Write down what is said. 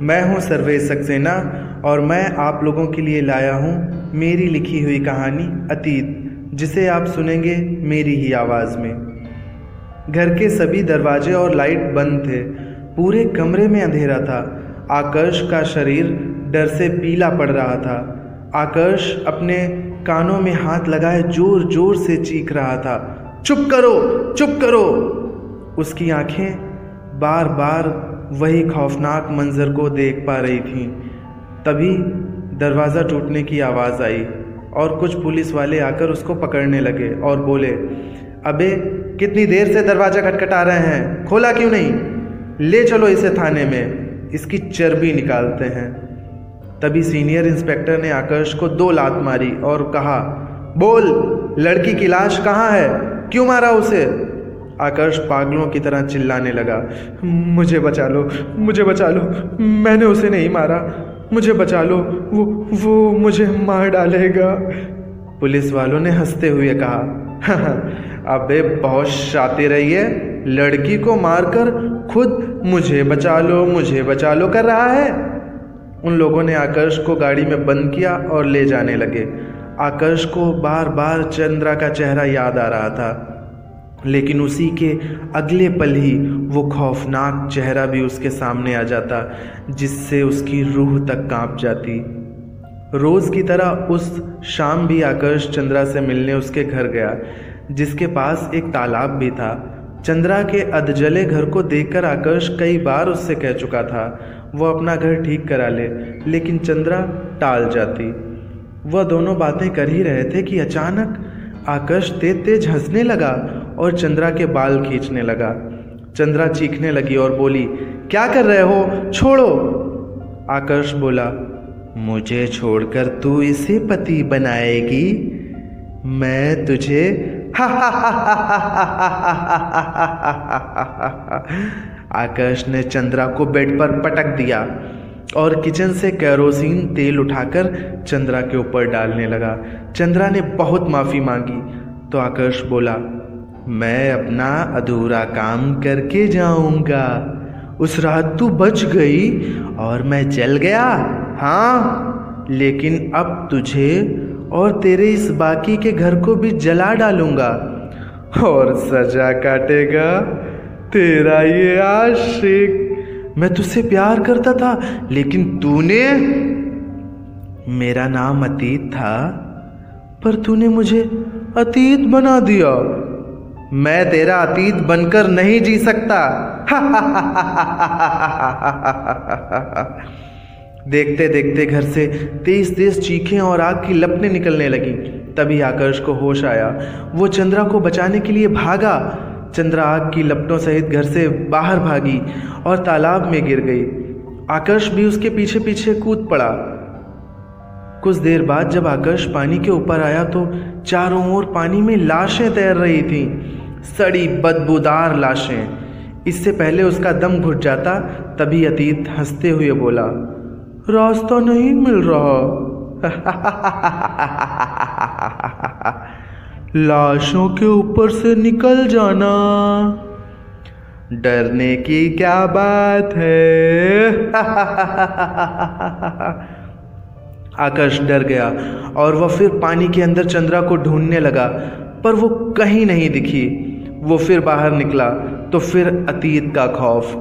मैं हूँ सर्वेश सक्सेना और मैं आप लोगों के लिए लाया हूँ मेरी लिखी हुई कहानी अतीत, जिसे आप सुनेंगे मेरी ही आवाज़ में। घर के सभी दरवाजे और लाइट बंद थे, पूरे कमरे में अंधेरा था। आकर्ष का शरीर डर से पीला पड़ रहा था। आकर्ष अपने कानों में हाथ लगाए ज़ोर ज़ोर से चीख रहा था, चुप करो चुप करो! उसकी आँखें बार बार वही खौफनाक मंजर को देख पा रही थीं। तभी दरवाज़ा टूटने की आवाज़ आई और कुछ पुलिस वाले आकर उसको पकड़ने लगे और बोले, अबे, कितनी देर से दरवाज़ा खटखटा रहे हैं? खोला क्यों नहीं? ले चलो इसे थाने में। इसकी चर्बी निकालते हैं। तभी सीनियर इंस्पेक्टर ने आकर्ष को दो लात मारी और कहा, बोल, लड़की की लाश कहाँ है? क्यों मारा उसे? आकर्ष पागलों की तरह चिल्लाने लगा, मुझे बचा लो, मुझे बचा लो, मैंने उसे नहीं मारा, मुझे बचा लो, वो वो मुझे मार डालेगा। पुलिस वालों ने हँसते हुए कहा अबे बहुत शातिर रही है लड़की को मारकर खुद मुझे बचा लो, मुझे बचा लो कर रहा है। उन लोगों ने आकर्ष को गाड़ी में बंद किया और ले जाने लगे। आकर्ष को बार बार चंद्रा का चेहरा याद आ रहा था। लेकिन उसी के अगले पल ही वो खौफनाक चेहरा भी उसके सामने आ जाता, जिससे उसकी रूह तक काँप जाती। रोज़ की तरह उस शाम भी आकर्ष चंद्रा से मिलने उसके घर गया, जिसके पास एक तालाब भी था। चंद्रा के अधजले घर को देखकर आकर्ष कई बार उससे कह चुका था, वो अपना घर ठीक करा ले। लेकिन चंद्रा टाल जाती। वह दोनों बातें कर ही रहे थे कि अचानक आकर्ष तेज तेज हंसने लगा और चंद्रा के बाल खींचने लगा। चंद्रा चीखने लगी और बोली, क्या कर रहे हो? छोड़ो। आकर्ष बोला, मुझे छोड़कर तू इसे पति बनाएगी। मैं तुझे आकर्ष ने चंद्रा को बेड पर पटक दिया और किचन से कैरोसिन तेल उठाकर चंद्रा के ऊपर डालने लगा। चंद्रा ने बहुत माफ़ी मांगी तो आकर्ष बोला मैं अपना अधूरा काम करके जाऊँगा। उस रात तू बच गई और मैं चल गया। हाँ लेकिन अब तुझे और तेरे इस बाकी के घर को भी जला डालूँगा। और सजा काटेगा तेरा ये आशिक। मैं तुझसे प्यार करता था, लेकिन तूने मेरा नाम अतीत था, पर तूने मुझे अतीत बना दिया। मैं तेरा अतीत बनकर नहीं जी सकता। देखते देखते घर से तेज तेज चीखें और आग की लपटें निकलने लगी। तभी आकर्ष को होश आया। वो चंद्रा को बचाने के लिए भागा। चंद्रा आग की लपटों सहित घर से बाहर भागी और तालाब में गिर गई। आकर्ष भी उसके पीछे पीछे कूद पड़ा। कुछ देर बाद जब आकर्ष पानी के ऊपर आया तो चारों ओर पानी में लाशें तैर रही थीं। सड़ी बदबूदार लाशें। इससे पहले उसका दम घुट जाता, तभी अतीत हँसते हुए बोला, रास्ता नहीं मिल रहा। लाशों के ऊपर से निकल जाना। डरने की क्या बात है? आकाश डर गया और वह फिर पानी के अंदर चंद्रा को ढूँढने लगा, पर वो कहीं नहीं दिखी। वो फिर बाहर निकला तो फिर अतीत का खौफ